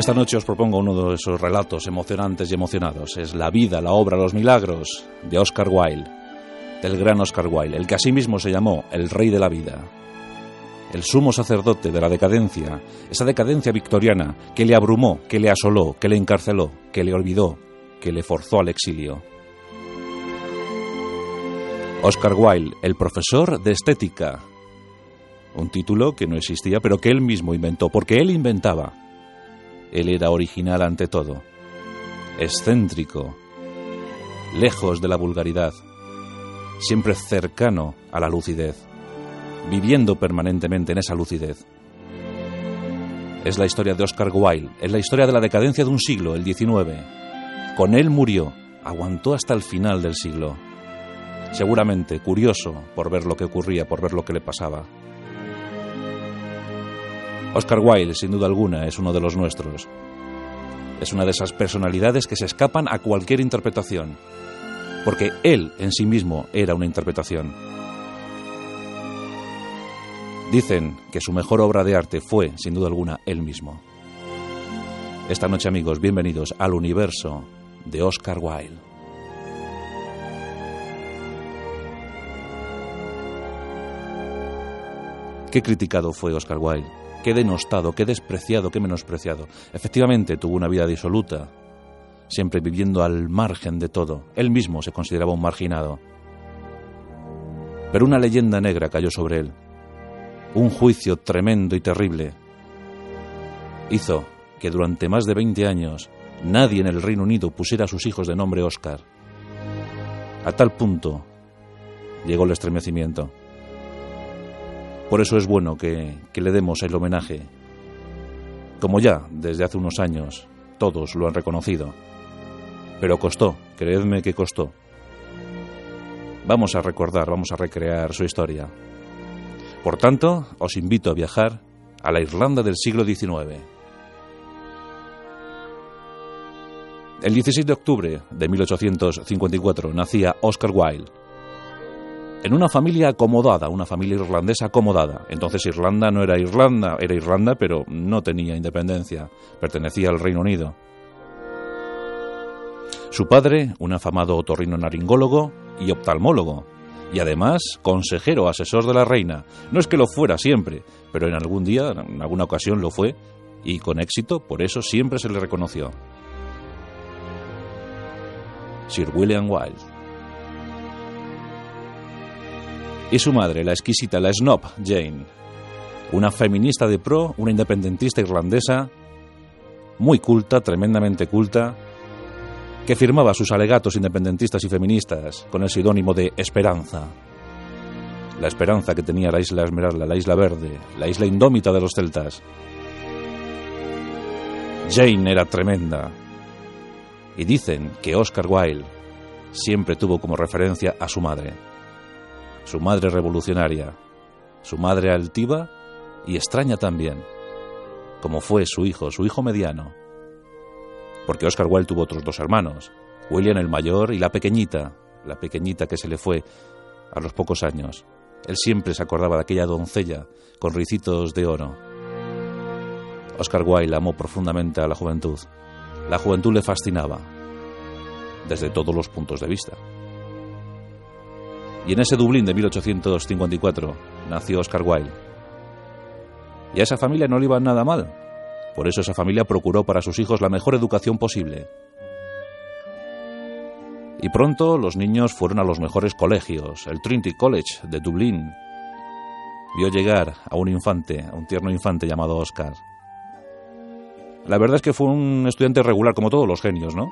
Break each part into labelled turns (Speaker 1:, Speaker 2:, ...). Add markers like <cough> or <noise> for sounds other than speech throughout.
Speaker 1: Esta noche os propongo uno de esos relatos emocionantes y emocionados. Es La vida, la obra, los milagros de Oscar Wilde, del gran Oscar Wilde, el que asimismo se llamó el rey de la vida, el sumo sacerdote de la decadencia, esa decadencia victoriana que le abrumó, que le asoló, que le encarceló, que le olvidó, que le forzó al exilio. Oscar Wilde, el profesor de estética, un título que no existía, pero que él mismo inventó, porque él inventaba. Él era original ante todo, excéntrico, lejos de la vulgaridad, siempre cercano a la lucidez, viviendo permanentemente en esa lucidez. Es la historia de Oscar Wilde, es la historia de la decadencia de un siglo, el XIX. Con él murió, aguantó hasta el final del siglo. Seguramente curioso por ver lo que ocurría, por ver lo que le pasaba. Oscar Wilde, sin duda alguna, es uno de los nuestros. Es una de esas personalidades que se escapan a cualquier interpretación, porque él en sí mismo era una interpretación. Dicen que su mejor obra de arte fue, sin duda alguna, él mismo. Esta noche, amigos, bienvenidos al universo de Oscar Wilde. Qué criticado fue Oscar Wilde qué denostado, qué despreciado, qué menospreciado. Efectivamente, tuvo una vida disoluta, siempre viviendo al margen de todo. Él mismo se consideraba un marginado. Pero una leyenda negra cayó sobre él. Un juicio tremendo y terrible hizo que durante más de 20 años nadie en el Reino Unido pusiera a sus hijos de nombre Oscar. A tal punto llegó el estremecimiento. Por eso es bueno que, le demos el homenaje. Como ya desde hace unos años todos lo han reconocido. Pero costó, creedme que costó. Vamos a recordar, vamos a recrear su historia. Por tanto, os invito a viajar a la Irlanda del siglo XIX. El 16 de octubre de 1854 nacía Oscar Wilde, en una familia acomodada, una familia irlandesa acomodada. Entonces Irlanda no era Irlanda, era Irlanda, pero no tenía independencia, pertenecía al Reino Unido. Su padre, un afamado otorrino-naringólogo y oftalmólogo, y además consejero asesor de la reina. No es que lo fuera siempre, pero en algún día, en alguna ocasión lo fue, y con éxito, por eso siempre se le reconoció. Sir William Wilde. Y su madre, la exquisita, la snob Jane, una feminista de pro, una independentista irlandesa, muy culta, tremendamente culta, que firmaba sus alegatos independentistas y feministas con el seudónimo de Esperanza. La esperanza que tenía la isla Esmeralda, la isla verde, la isla indómita de los celtas. Jane era tremenda. Y dicen que Oscar Wilde siempre tuvo como referencia a su madre su madre revolucionaria, su madre altiva y extraña también, como fue su hijo, su hijo mediano. Porque Oscar Wilde tuvo otros dos hermanos, William el mayor y la pequeñita, la pequeñita que se le fue a los pocos años. Él siempre se acordaba de aquella doncella con ricitos de oro. Oscar Wilde amó profundamente a la juventud. La juventud le fascinaba, desde todos los puntos de vista. Y en ese Dublín de 1854 nació Oscar Wilde. Y a esa familia no le iba nada mal. Por eso esa familia procuró para sus hijos la mejor educación posible. Y pronto los niños fueron a los mejores colegios. El Trinity College de Dublín vio llegar a un infante, a un tierno infante llamado Oscar. La verdad es que fue un estudiante regular como todos los genios, ¿no?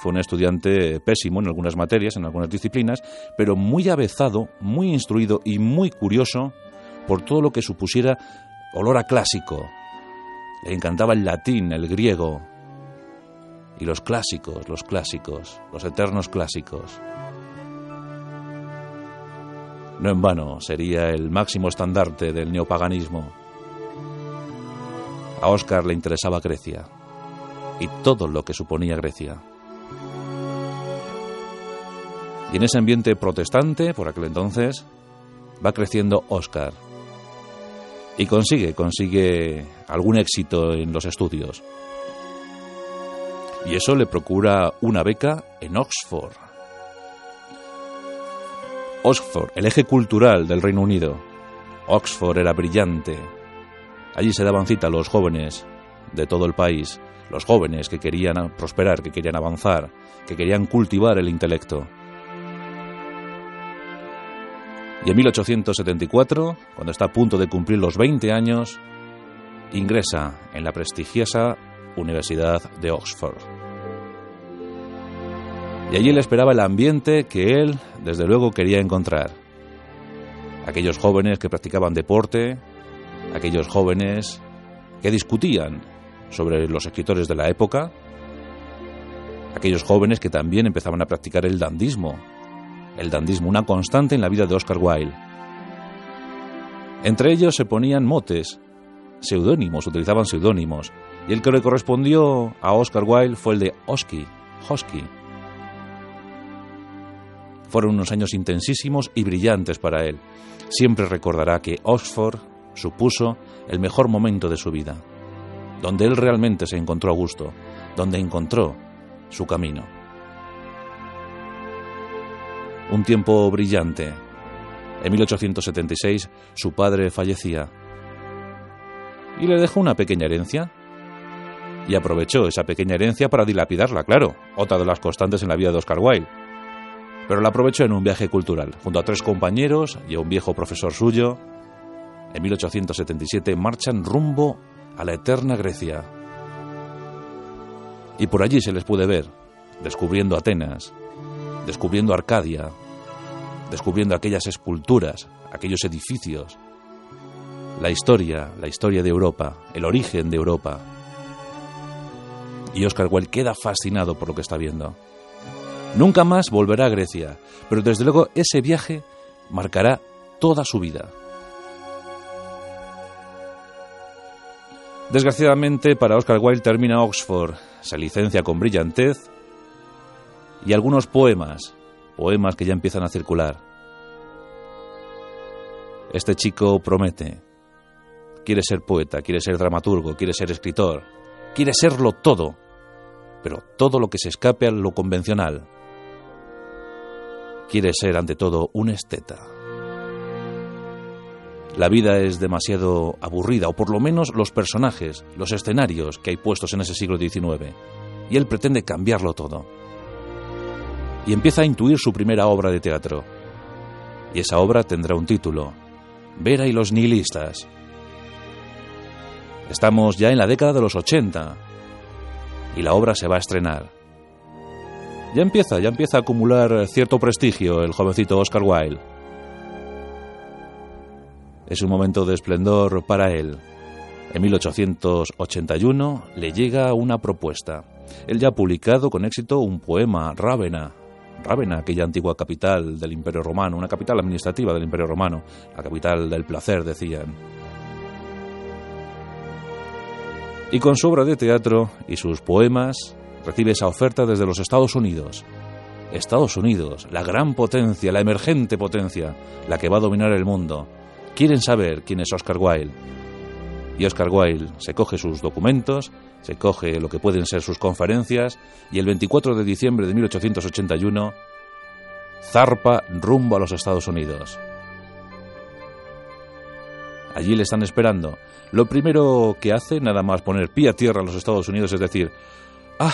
Speaker 1: Fue un estudiante pésimo en algunas materias, en algunas disciplinas, pero muy avezado, muy instruido y muy curioso por todo lo que supusiera olor a clásico. Le encantaba el latín, el griego y los clásicos, los clásicos, los eternos clásicos. No en vano sería el máximo estandarte del neopaganismo. A Oscar le interesaba Grecia y todo lo que suponía Grecia. Y en ese ambiente protestante, por aquel entonces, va creciendo Oscar. Y consigue, consigue algún éxito en los estudios. Y eso le procura una beca en Oxford. Oxford, el eje cultural del Reino Unido. Oxford era brillante. Allí se daban cita los jóvenes de todo el país, los jóvenes que querían prosperar, que querían avanzar, que querían cultivar el intelecto. Y en 1874, cuando está a punto de cumplir los 20 años, ingresa en la prestigiosa Universidad de Oxford. Y allí le esperaba el ambiente que él, desde luego, quería encontrar. Aquellos jóvenes que practicaban deporte, aquellos jóvenes que discutían sobre los escritores de la época, aquellos jóvenes que también empezaban a practicar el dandismo, el dandismo, una constante en la vida de Oscar Wilde. Entre ellos se ponían motes, seudónimos, utilizaban seudónimos, y el que le correspondió a Oscar Wilde fue el de Oski, Hosky. Fueron unos años intensísimos y brillantes para él. Siempre recordará que Oxford supuso el mejor momento de su vida, donde él realmente se encontró a gusto, donde encontró su camino. Un tiempo brillante. En 1876 su padre fallecía y le dejó una pequeña herencia. Y aprovechó esa pequeña herencia para dilapidarla, claro, otra de las constantes en la vida de Oscar Wilde. Pero la aprovechó en un viaje cultural, junto a tres compañeros y a un viejo profesor suyo. En 1877 marchan rumbo a la eterna Grecia. Y por allí se les puede ver, descubriendo Atenas, descubriendo Arcadia, descubriendo aquellas esculturas, aquellos edificios, la historia, la historia de Europa, el origen de Europa. Y Oscar Wilde queda fascinado por lo que está viendo. Nunca más volverá a Grecia, pero desde luego ese viaje marcará toda su vida. Desgraciadamente para Oscar Wilde termina Oxford, se licencia con brillantez y algunos poemas, poemas que ya empiezan a circular. Este chico promete, quiere ser poeta, quiere ser dramaturgo, quiere ser escritor, quiere serlo todo, pero todo lo que se escape a lo convencional. Quiere ser ante todo un esteta. La vida es demasiado aburrida, o por lo menos los personajes, los escenarios que hay puestos en ese siglo XIX, y él pretende cambiarlo todo. Y empieza a intuir su primera obra de teatro. Y esa obra tendrá un título, Vera y los nihilistas. Estamos ya en la década de los 80 y la obra se va a estrenar. Ya empieza, ya empieza a acumular cierto prestigio el jovencito Oscar Wilde. Es un momento de esplendor para él. En 1881 le llega una propuesta. Él ya ha publicado con éxito un poema, Rávena. Rávena, aquella antigua capital del Imperio Romano, una capital administrativa del Imperio Romano, la capital del placer, decían. Y con su obra de teatro y sus poemas recibe esa oferta desde los Estados Unidos. Estados Unidos, la gran potencia, la emergente potencia, la que va a dominar el mundo. Quieren saber quién es Oscar Wilde. Y Oscar Wilde se coge sus documentos, se coge lo que pueden ser sus conferencias y el 24 de diciembre de 1881 zarpa rumbo a los Estados Unidos. Allí le están esperando lo primero que hace, nada más poner pie a tierra en los Estados Unidos, es decir, ah,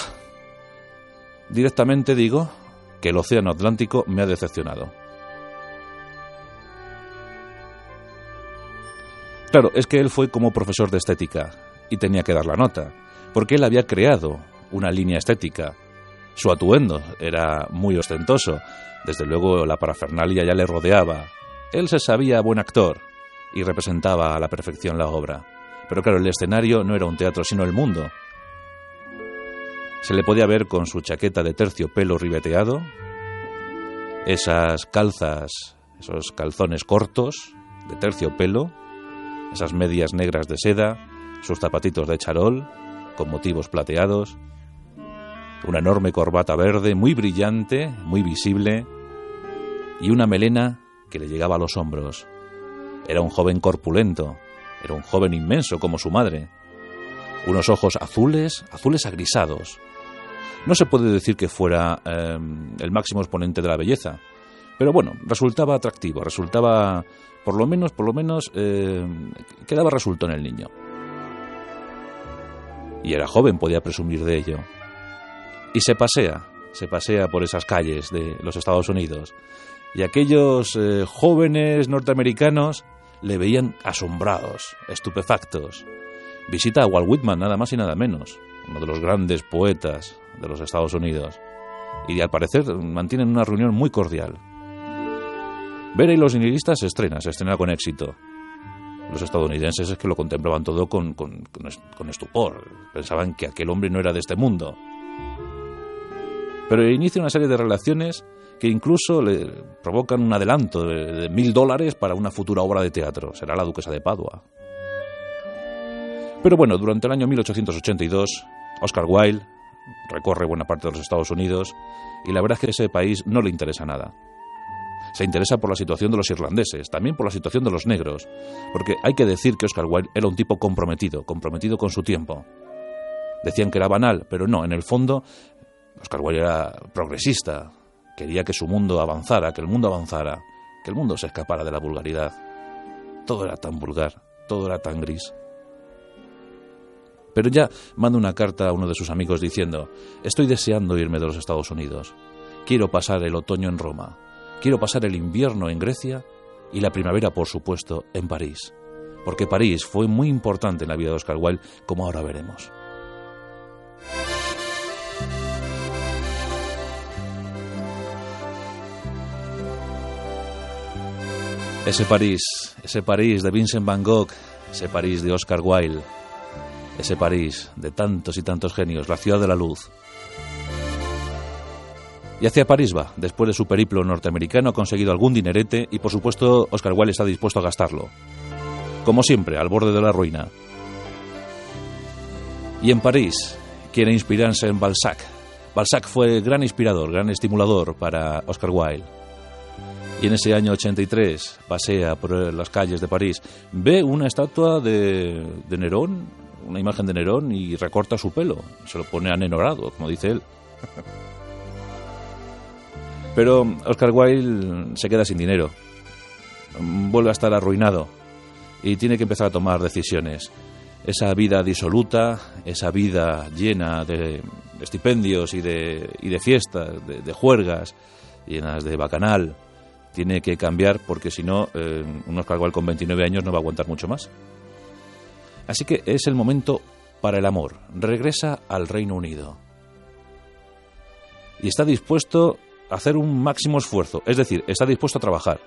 Speaker 1: directamente digo que el Océano Atlántico me ha decepcionado. Claro, es que él fue como profesor de estética y tenía que dar la nota, porque él había creado una línea estética. Su atuendo era muy ostentoso, desde luego la parafernalia ya le rodeaba. Él se sabía buen actor, y representaba a la perfección la obra. Pero claro, el escenario no era un teatro, sino el mundo. Se le podía ver con su chaqueta de terciopelo ribeteado, esas calzas, esos calzones cortos de terciopelo, esas medias negras de seda, sus zapatitos de charol con motivos plateados, una enorme corbata verde muy brillante, muy visible, y una melena que le llegaba a los hombros. Era un joven corpulento, era un joven inmenso como su madre. Unos ojos azules, azules agrisados, No se puede decir que fuera eh, el máximo exponente de la belleza, pero bueno, resultaba atractivo, resultaba, por lo menos, por lo menos, eh, quedaba en el niño. Y era joven, podía presumir de ello. Y se pasea, se pasea por esas calles de los Estados Unidos. Y aquellos eh, jóvenes norteamericanos le veían asombrados, estupefactos. Visita a Walt Whitman, nada más y nada menos, uno de los grandes poetas de los Estados Unidos. Y al parecer mantienen una reunión muy cordial. Vera y los nihilistas se estrena, se estrena con éxito. Los estadounidenses es que lo contemplaban todo con, con, con estupor. Pensaban que aquel hombre no era de este mundo. Pero inicia una serie de relaciones que incluso le provocan un adelanto de mil dólares para una futura obra de teatro. Será la duquesa de Padua. Pero bueno, durante el año 1882, Oscar Wilde recorre buena parte de los Estados Unidos y la verdad es que ese país no le interesa nada se interesa por la situación de los irlandeses, también por la situación de los negros, porque hay que decir que Oscar Wilde era un tipo comprometido, comprometido con su tiempo. Decían que era banal, pero no, en el fondo Oscar Wilde era progresista, quería que su mundo avanzara, que el mundo avanzara, que el mundo se escapara de la vulgaridad. Todo era tan vulgar, todo era tan gris. Pero ya manda una carta a uno de sus amigos diciendo, estoy deseando irme de los Estados Unidos, quiero pasar el otoño en Roma, Quiero pasar el invierno en Grecia y la primavera, por supuesto, en París. Porque París fue muy importante en la vida de Oscar Wilde, como ahora veremos. Ese París, ese París de Vincent Van Gogh, ese París de Oscar Wilde, ese París de tantos y tantos genios, la ciudad de la luz, y hacia París va. Después de su periplo norteamericano ha conseguido algún dinerete y por supuesto Oscar Wilde está dispuesto a gastarlo. Como siempre, al borde de la ruina. Y en París quiere inspirarse en Balzac. Balzac fue gran inspirador, gran estimulador para Oscar Wilde. Y en ese año 83 pasea por las calles de París, ve una estatua de, de Nerón, una imagen de Nerón y recorta su pelo. Se lo pone anenorado, como dice él. <laughs> Pero Oscar Wilde se queda sin dinero, vuelve a estar arruinado y tiene que empezar a tomar decisiones. Esa vida disoluta, esa vida llena de estipendios y de, y de fiestas, de, juergas, llenas de bacanal, tiene que cambiar porque si no, eh, un Oscar Wilde con 29 años no va a aguantar mucho más. Así que es el momento para el amor. Regresa al Reino Unido. Y está dispuesto hacer un máximo esfuerzo, es decir, está dispuesto a trabajar.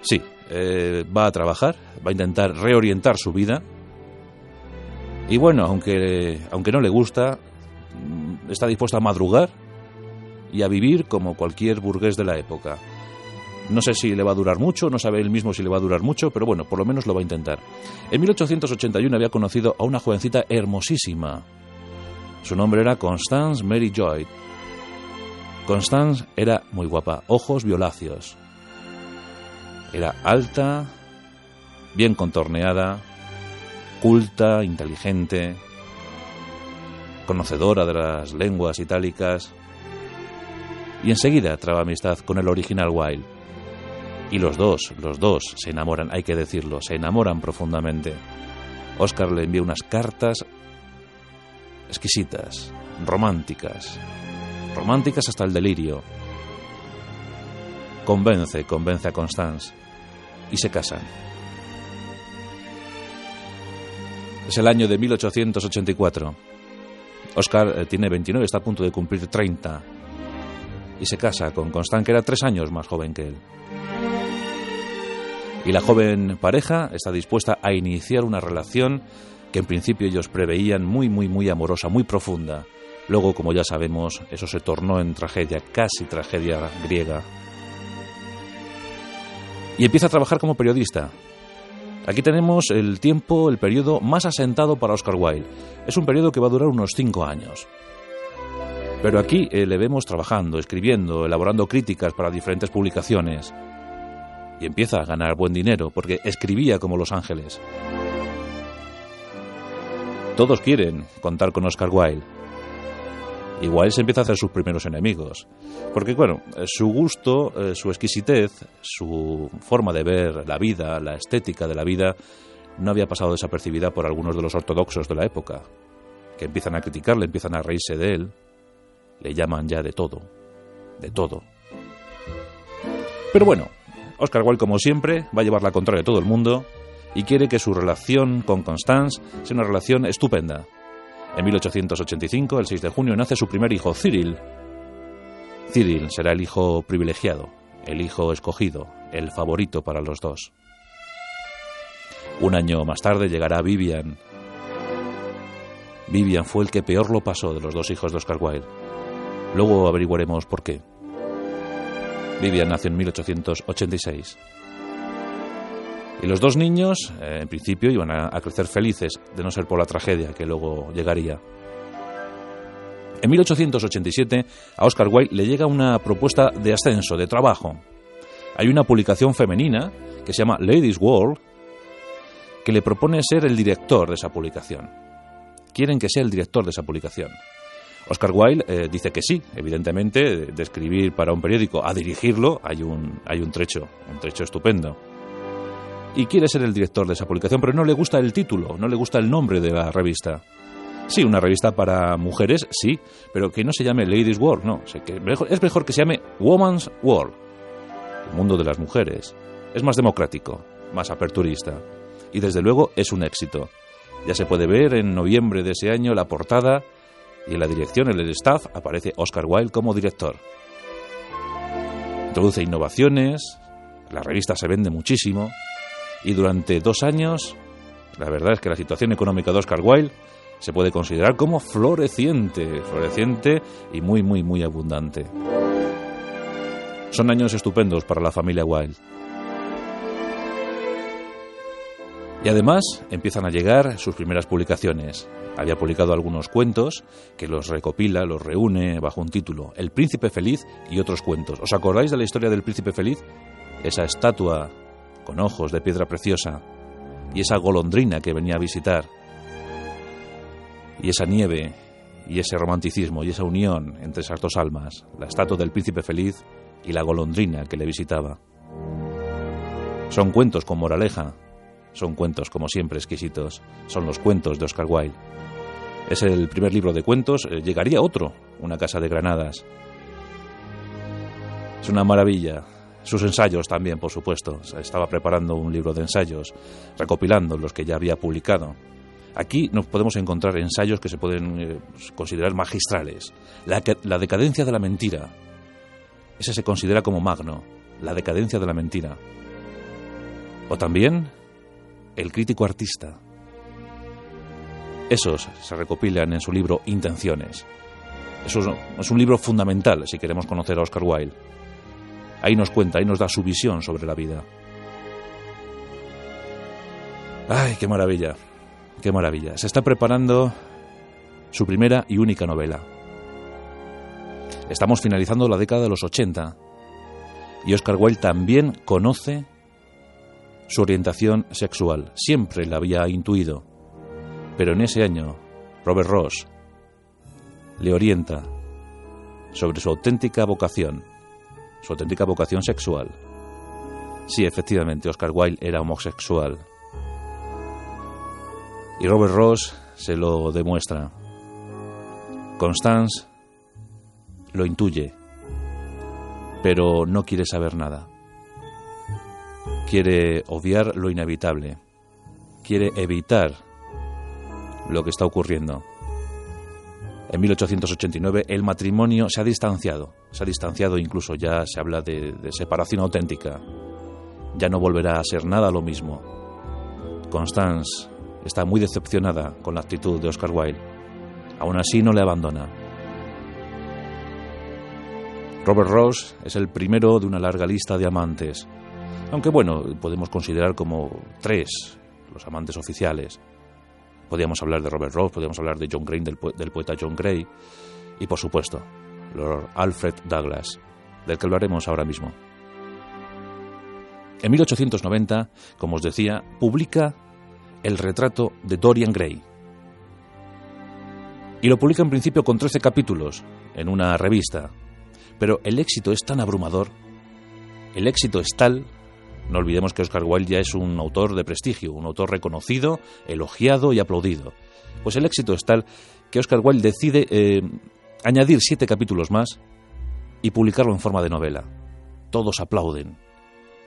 Speaker 1: Sí, eh, va a trabajar, va a intentar reorientar su vida. Y bueno, aunque, aunque no le gusta, mm, está dispuesto a madrugar y a vivir como cualquier burgués de la época. No sé si le va a durar mucho, no sabe él mismo si le va a durar mucho, pero bueno, por lo menos lo va a intentar. En 1881 había conocido a una jovencita hermosísima. Su nombre era Constance Mary Joy, Constance era muy guapa, ojos violáceos. Era alta, bien contorneada, culta, inteligente, conocedora de las lenguas itálicas. Y enseguida traba amistad con el original Wilde. Y los dos, los dos se enamoran, hay que decirlo, se enamoran profundamente. Oscar le envía unas cartas exquisitas, románticas, románticas hasta el delirio. Convence, convence a Constance y se casan. Es el año de 1884. Oscar eh, tiene 29, está a punto de cumplir 30 y se casa con Constance, que era tres años más joven que él. Y la joven pareja está dispuesta a iniciar una relación que en principio ellos preveían muy, muy, muy amorosa, muy profunda. Luego, como ya sabemos, eso se tornó en tragedia, casi tragedia griega. Y empieza a trabajar como periodista. Aquí tenemos el tiempo, el periodo más asentado para Oscar Wilde. Es un periodo que va a durar unos cinco años. Pero aquí eh, le vemos trabajando, escribiendo, elaborando críticas para diferentes publicaciones. Y empieza a ganar buen dinero porque escribía como Los Ángeles. Todos quieren contar con Oscar Wilde. Y Wilde empieza a hacer sus primeros enemigos. Porque, bueno, su gusto, eh, su exquisitez, su forma de ver la vida, la estética de la vida, no había pasado desapercibida por algunos de los ortodoxos de la época, que empiezan a criticarle, empiezan a reírse de él, le llaman ya de todo, de todo. Pero bueno, Oscar Wilde, como siempre, va a llevar la contraria de todo el mundo y quiere que su relación con Constance sea una relación estupenda, en 1885, el 6 de junio, nace su primer hijo, Cyril. Cyril será el hijo privilegiado, el hijo escogido, el favorito para los dos. Un año más tarde llegará Vivian. Vivian fue el que peor lo pasó de los dos hijos de Oscar Wilde. Luego averiguaremos por qué. Vivian nació en 1886. Y los dos niños, eh, en principio, iban a, crecer felices, de no ser por la tragedia que luego llegaría. En 1887 a Oscar Wilde le llega una propuesta de ascenso, de trabajo. Hay una publicación femenina que se llama Ladies World que le propone ser el director de esa publicación. Quieren que sea el director de esa publicación. Oscar Wilde eh, dice que sí, evidentemente, de escribir para un periódico a dirigirlo hay un, hay un trecho, un trecho estupendo y quiere ser el director de esa publicación, pero no le gusta el título, no le gusta el nombre de la revista. Sí, una revista para mujeres, sí, pero que no se llame Ladies World, no. es mejor que se llame Woman's World, el mundo de las mujeres. Es más democrático, más aperturista. Y desde luego es un éxito. Ya se puede ver en noviembre de ese año la portada y en la dirección, en el staff, aparece Oscar Wilde como director. Introduce innovaciones, la revista se vende muchísimo, y durante dos años, la verdad es que la situación económica de Oscar Wilde se puede considerar como floreciente, floreciente y muy, muy, muy abundante. Son años estupendos para la familia Wilde. Y además empiezan a llegar sus primeras publicaciones. Había publicado algunos cuentos que los recopila, los reúne bajo un título, El Príncipe Feliz y otros cuentos. ¿Os acordáis de la historia del Príncipe Feliz? Esa estatua con ojos de piedra preciosa, y esa golondrina que venía a visitar, y esa nieve, y ese romanticismo, y esa unión entre esas dos almas, la estatua del príncipe feliz y la golondrina que le visitaba. Son cuentos con moraleja, son cuentos como siempre exquisitos, son los cuentos de Oscar Wilde. Es el primer libro de cuentos, eh, llegaría otro, Una casa de granadas. Es una maravilla, sus ensayos también, por supuesto. Estaba preparando un libro de ensayos, recopilando los que ya había publicado. Aquí nos podemos encontrar ensayos que se pueden eh, considerar magistrales. La, la decadencia de la mentira. Ese se considera como magno. La decadencia de la mentira. O también el crítico artista. Esos se recopilan en su libro Intenciones. Eso es un libro fundamental si queremos conocer a Oscar Wilde. Ahí nos cuenta, ahí nos da su visión sobre la vida. ¡Ay, qué maravilla! ¡Qué maravilla! Se está preparando su primera y única novela. Estamos finalizando la década de los 80 y Oscar Wilde también conoce su orientación sexual. Siempre la había intuido. Pero en ese año, Robert Ross le orienta sobre su auténtica vocación su auténtica vocación sexual. Sí, efectivamente, Oscar Wilde era homosexual. Y Robert Ross se lo demuestra. Constance lo intuye, pero no quiere saber nada. Quiere obviar lo inevitable. Quiere evitar lo que está ocurriendo. En 1889 el matrimonio se ha distanciado, se ha distanciado incluso ya se habla de, separación auténtica. Ya no volverá a ser nada lo mismo. Constance está muy decepcionada con la actitud de Oscar Wilde. Aún así no le abandona. Robert Ross es el primero de una larga lista de amantes, aunque bueno, podemos considerar como tres los amantes oficiales. Podríamos hablar de Robert Ross, podríamos hablar de John Gray, del, poeta John Gray, y por supuesto, Lord Alfred Douglas, del que hablaremos ahora mismo. En 1890, como os decía, publica el retrato de Dorian Gray. Y lo publica en principio con 13 capítulos en una revista. Pero el éxito es tan abrumador, el éxito es tal, no olvidemos que Oscar Wilde ya es un autor de prestigio, un autor reconocido, elogiado y aplaudido. Pues el éxito es tal que Oscar Wilde decide eh, añadir siete capítulos más y publicarlo en forma de novela. Todos aplauden,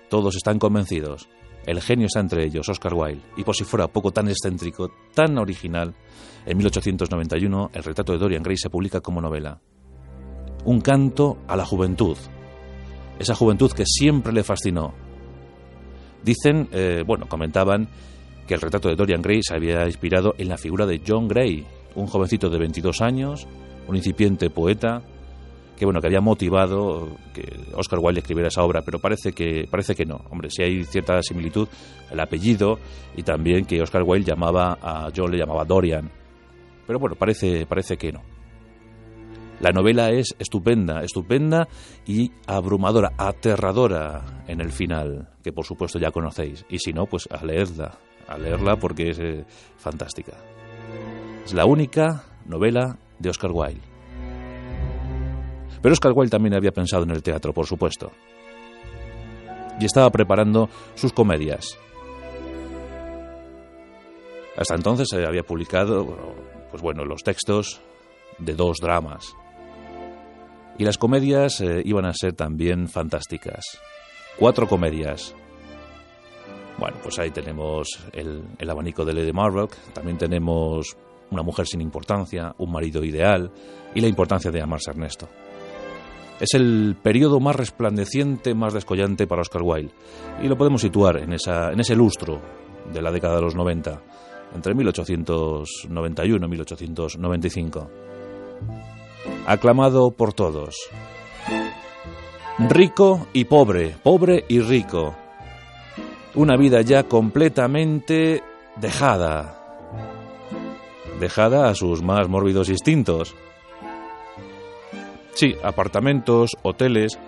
Speaker 1: todos están convencidos. El genio está entre ellos, Oscar Wilde, y por si fuera poco tan excéntrico, tan original, en 1891 el retrato de Dorian Gray se publica como novela. Un canto a la juventud, esa juventud que siempre le fascinó. Dicen, eh, bueno, comentaban que el retrato de Dorian Gray se había inspirado en la figura de John Gray, un jovencito de 22 años, un incipiente poeta, que bueno que había motivado que Oscar Wilde escribiera esa obra, pero parece que parece que no. Hombre, si hay cierta similitud, el apellido y también que Oscar Wilde llamaba a John le llamaba Dorian. Pero bueno, parece parece que no. La novela es estupenda, estupenda y abrumadora, aterradora en el final, que por supuesto ya conocéis. Y si no, pues a leerla, a leerla porque es eh, fantástica. Es la única novela de Oscar Wilde. Pero Oscar Wilde también había pensado en el teatro, por supuesto. Y estaba preparando sus comedias. Hasta entonces se había publicado, pues bueno, los textos de dos dramas. Y las comedias eh, iban a ser también fantásticas. Cuatro comedias. Bueno, pues ahí tenemos el, el abanico de Lady Marrock, también tenemos Una mujer sin importancia, Un marido ideal y la importancia de amarse Ernesto. Es el periodo más resplandeciente, más descollante para Oscar Wilde. Y lo podemos situar en, esa, en ese lustro de la década de los 90, entre 1891 y 1895. Aclamado por todos. Rico y pobre, pobre y rico. Una vida ya completamente dejada. Dejada a sus más mórbidos instintos Sí, apartamentos, hoteles,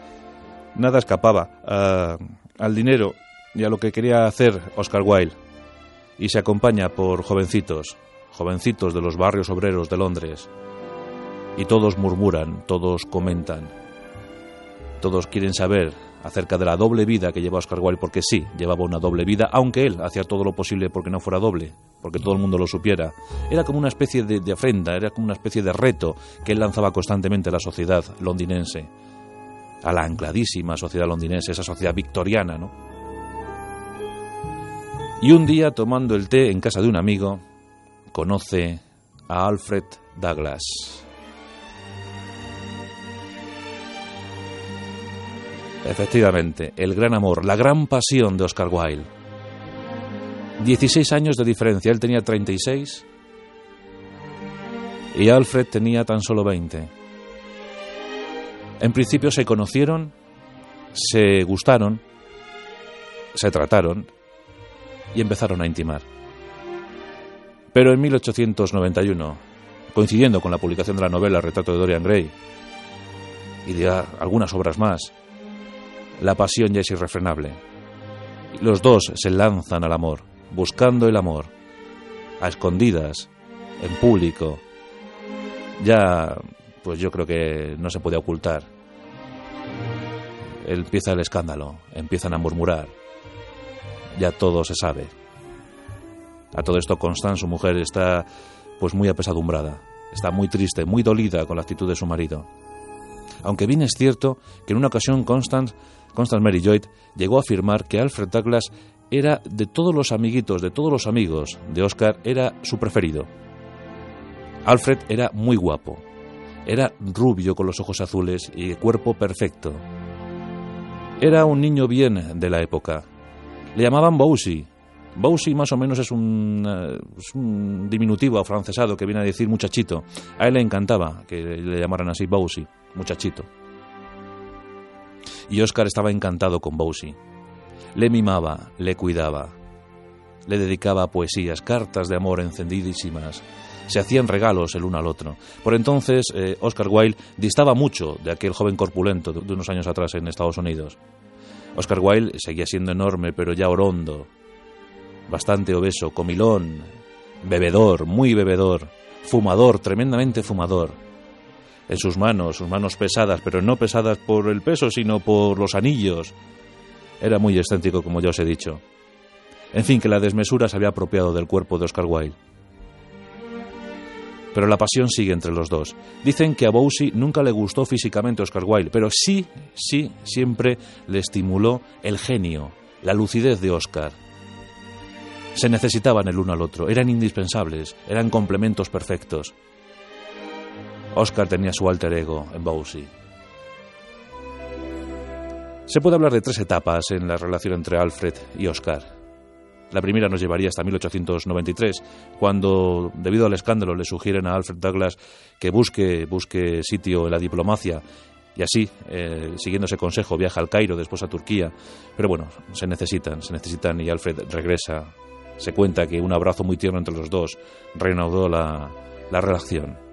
Speaker 1: nada escapaba ah, al dinero y a lo que quería hacer Oscar Wilde. Y se acompaña por jovencitos, jovencitos de los barrios obreros de Londres. Y todos murmuran, todos comentan, todos quieren saber acerca de la doble vida que lleva Oscar Wilde, porque sí, llevaba una doble vida, aunque él hacía todo lo posible porque no fuera doble, porque todo el mundo lo supiera. Era como una especie de, de ofrenda, era como una especie de reto que él lanzaba constantemente a la sociedad londinense, a la ancladísima sociedad londinense, esa sociedad victoriana, ¿no? Y un día, tomando el té en casa de un amigo, conoce a Alfred Douglas. Efectivamente, el gran amor, la gran pasión de Oscar Wilde. 16 años de diferencia, él tenía 36 y Alfred tenía tan solo 20. En principio se conocieron, se gustaron, se trataron y empezaron a intimar. Pero en 1891, coincidiendo con la publicación de la novela Retrato de Dorian Gray y de algunas obras más, la pasión ya es irrefrenable. Los dos se lanzan al amor, buscando el amor, a escondidas, en público. Ya, pues yo creo que no se puede ocultar. Empieza el escándalo, empiezan a murmurar. Ya todo se sabe. A todo esto Constance, su mujer, está pues muy apesadumbrada. Está muy triste, muy dolida con la actitud de su marido. Aunque bien es cierto que en una ocasión Constance Constance Mary Lloyd llegó a afirmar que Alfred Douglas era de todos los amiguitos, de todos los amigos de Oscar, era su preferido. Alfred era muy guapo. Era rubio con los ojos azules y cuerpo perfecto. Era un niño bien de la época. Le llamaban Bowsy. Bowsy más o menos es un, eh, es un, diminutivo afrancesado que viene a decir muchachito. A él le encantaba que le llamaran así Bowsy, muchachito y Oscar estaba encantado con Bowsy. Le mimaba, le cuidaba, le dedicaba poesías, cartas de amor encendidísimas. Se hacían regalos el uno al otro. Por entonces, eh, Oscar Wilde distaba mucho de aquel joven corpulento de unos años atrás en Estados Unidos. Oscar Wilde seguía siendo enorme, pero ya orondo, bastante obeso, comilón, bebedor, muy bebedor, fumador, tremendamente fumador. En sus manos, sus manos pesadas, pero no pesadas por el peso, sino por los anillos. Era muy excéntrico, como ya os he dicho. En fin, que la desmesura se había apropiado del cuerpo de Oscar Wilde. Pero la pasión sigue entre los dos. Dicen que a Bowsy nunca le gustó físicamente Oscar Wilde, pero sí, sí, siempre le estimuló el genio, la lucidez de Oscar. Se necesitaban el uno al otro, eran indispensables, eran complementos perfectos. Oscar tenía su alter ego en Bowsy. Se puede hablar de tres etapas en la relación entre Alfred y Oscar. La primera nos llevaría hasta 1893, cuando, debido al escándalo, le sugieren a Alfred Douglas que busque, busque sitio en la diplomacia y así, eh, siguiendo ese consejo, viaja al Cairo, después a Turquía. Pero bueno, se necesitan, se necesitan y Alfred regresa. Se cuenta que un abrazo muy tierno entre los dos reanudó la, la relación.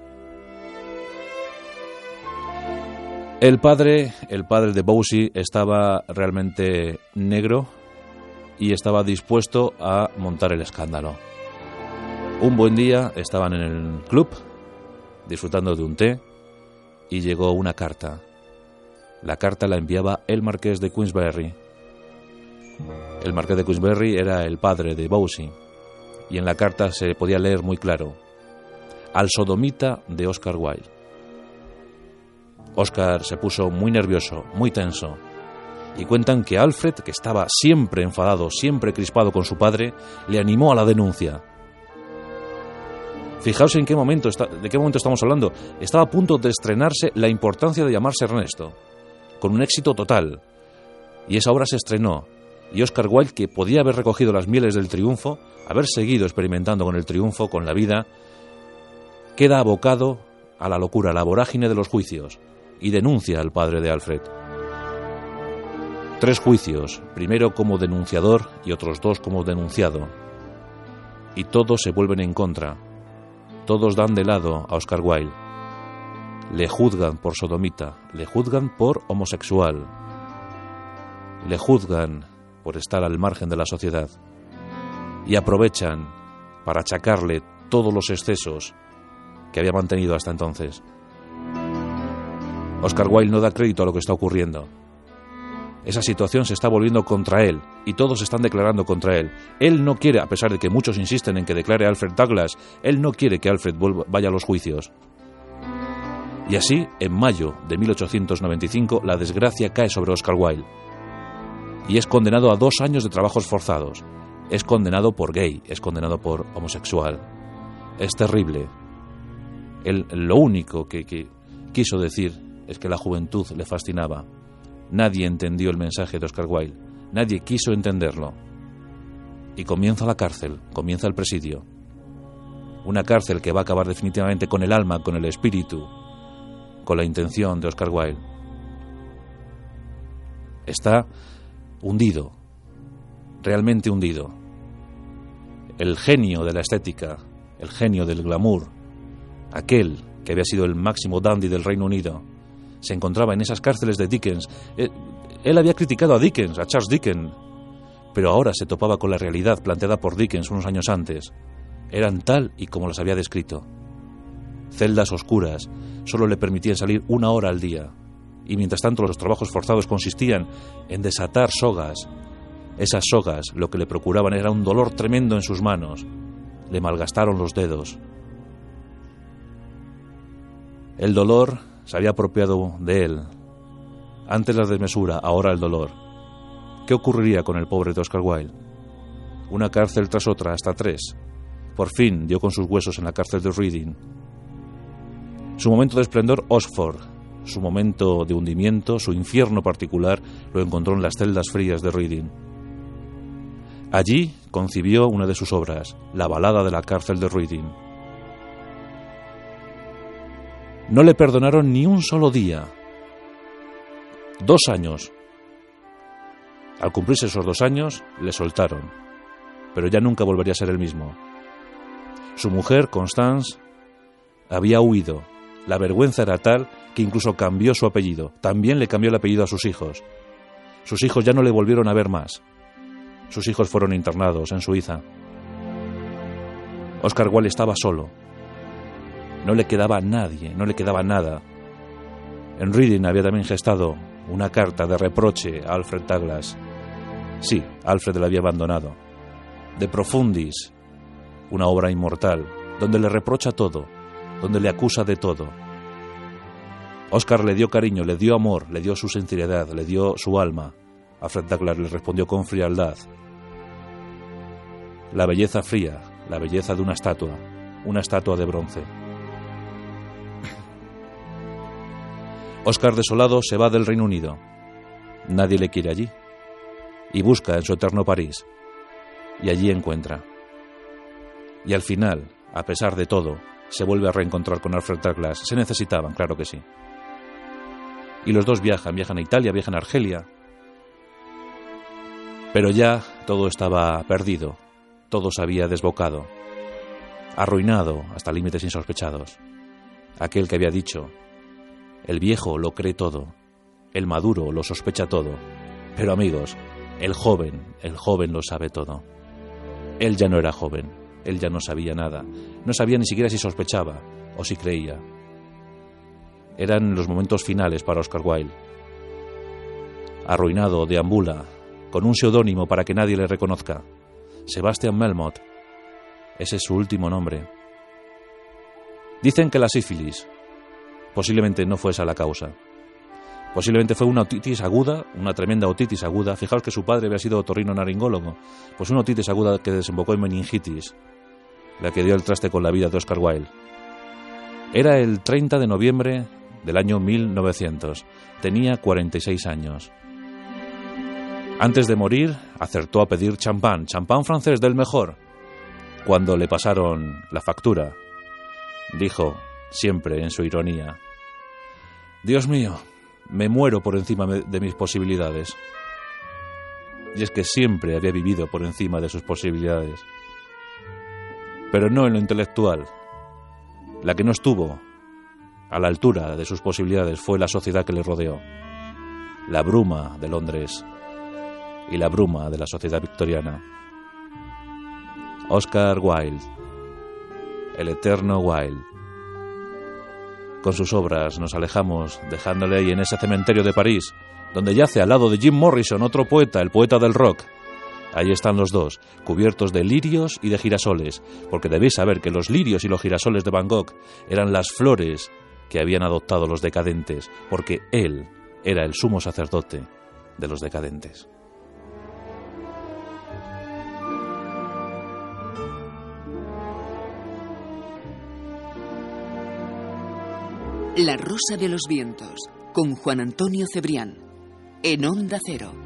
Speaker 1: El padre, el padre de Bowsy estaba realmente negro, y estaba dispuesto a montar el escándalo. Un buen día estaban en el club disfrutando de un té y llegó una carta. La carta la enviaba el marqués de Queensberry. El marqués de Queensberry era el padre de Bowsy y en la carta se podía leer muy claro al sodomita de Oscar Wilde. Oscar se puso muy nervioso, muy tenso y cuentan que Alfred, que estaba siempre enfadado, siempre crispado con su padre, le animó a la denuncia. Fijaos en qué momento de qué momento estamos hablando. Estaba a punto de estrenarse La importancia de llamarse Ernesto, con un éxito total. Y esa obra se estrenó. Y Oscar Wilde, que podía haber recogido las mieles del triunfo, haber seguido experimentando con el triunfo, con la vida, queda abocado a la locura, a la vorágine de los juicios, y denuncia al padre de Alfred. Tres juicios, primero como denunciador y otros dos como denunciado. Y todos se vuelven en contra. Todos dan de lado a Oscar Wilde. Le juzgan por sodomita, le juzgan por homosexual, le juzgan por estar al margen de la sociedad y aprovechan para achacarle todos los excesos que había mantenido hasta entonces. Oscar Wilde no da crédito a lo que está ocurriendo. Esa situación se está volviendo contra él y todos están declarando contra él. Él no quiere, a pesar de que muchos insisten en que declare a Alfred Douglas, él no quiere que Alfred vaya a los juicios. Y así, en mayo de 1895, la desgracia cae sobre Oscar Wilde. Y es condenado a dos años de trabajos forzados. Es condenado por gay, es condenado por homosexual. Es terrible. Él lo único que quiso decir es que la juventud le fascinaba Nadie entendió el mensaje de Oscar Wilde, nadie quiso entenderlo. Y comienza la cárcel, comienza el presidio. Una cárcel que va a acabar definitivamente con el alma, con el espíritu, con la intención de Oscar Wilde. Está hundido, realmente hundido. El genio de la estética, el genio del glamour, aquel que había sido el máximo dandy del Reino Unido, se encontraba en esas cárceles de Dickens. Eh, él había criticado a Dickens, a Charles Dickens, pero ahora se topaba con la realidad planteada por Dickens unos años antes. Eran tal y como las había descrito. Celdas oscuras, solo le permitían salir una hora al día, y mientras tanto los trabajos forzados consistían en desatar sogas. Esas sogas lo que le procuraban era un dolor tremendo en sus manos. Le malgastaron los dedos. El dolor se había apropiado de él. Antes la desmesura, ahora el dolor. ¿Qué ocurriría con el pobre de Oscar Wilde? Una cárcel tras otra, hasta tres. Por fin dio con sus huesos en la cárcel de Reading. Su momento de esplendor, Oxford. Su momento de hundimiento, su infierno particular, lo encontró en las celdas frías de Reading. Allí concibió una de sus obras, La balada de la cárcel de Reading no le perdonaron ni un solo día. Dos años. Al cumplirse esos dos años, le soltaron, pero ya nunca volvería a ser el mismo. Su mujer, Constance, había huido. La vergüenza era tal que incluso cambió su apellido. También le cambió el apellido a sus hijos. Sus hijos ya no le volvieron a ver más. Sus hijos fueron internados en Suiza. Oscar Wilde estaba solo, No le quedaba nadie, no le quedaba nada. En Reading había también gestado una carta de reproche a Alfred Douglas. Sí, Alfred le había abandonado. De Profundis, una obra inmortal, donde le reprocha todo, donde le acusa de todo. Oscar le dio cariño, le dio amor, le dio su sinceridad, le dio su alma. Alfred Douglas le respondió con frialdad. La belleza fría, la belleza de una estatua, una estatua de bronce. Oscar desolado se va del Reino Unido. Nadie le quiere allí. Y busca en su eterno París. Y allí encuentra. Y al final, a pesar de todo, se vuelve a reencontrar con Alfred Douglas. Se necesitaban, claro que sí. Y los dos viajan, viajan a Italia, viajan a Argelia. Pero ya todo estaba perdido, todo se había desbocado, arruinado hasta límites insospechados. Aquel que había dicho, el viejo lo cree todo, el maduro lo sospecha todo, pero amigos, el joven, el joven lo sabe todo. Él ya no era joven, él ya no sabía nada, no sabía ni siquiera si sospechaba o si creía. Eran los momentos finales para Oscar Wilde. Arruinado, deambula, con un seudónimo para que nadie le reconozca. Sebastian Melmoth. Ese es su último nombre. Dicen que la sífilis, Posiblemente no fue esa la causa. Posiblemente fue una otitis aguda, una tremenda otitis aguda. Fijaos que su padre había sido otorrino naringólogo. Pues una otitis aguda que desembocó en meningitis, la que dio el traste con la vida de Oscar Wilde. Era el 30 de noviembre del año 1900. Tenía 46 años. Antes de morir, acertó a pedir champán, champán francés del mejor. Cuando le pasaron la factura, dijo, siempre en su ironía, Dios mío, me muero por encima de mis posibilidades. Y es que siempre había vivido por encima de sus posibilidades. Pero no en lo intelectual. La que no estuvo a la altura de sus posibilidades fue la sociedad que le rodeó. La bruma de Londres y la bruma de la sociedad victoriana. Oscar Wilde, el eterno Wilde. Con sus obras nos alejamos, dejándole ahí en ese cementerio de París, donde yace al lado de Jim Morrison, otro poeta, el poeta del rock. Ahí están los dos, cubiertos de lirios y de girasoles, porque debéis saber que los lirios y los girasoles de Van Gogh eran las flores que habían adoptado los decadentes, porque él era el sumo sacerdote de los decadentes.
Speaker 2: La Rosa de los Vientos, con Juan Antonio Cebrián, en Onda Cero.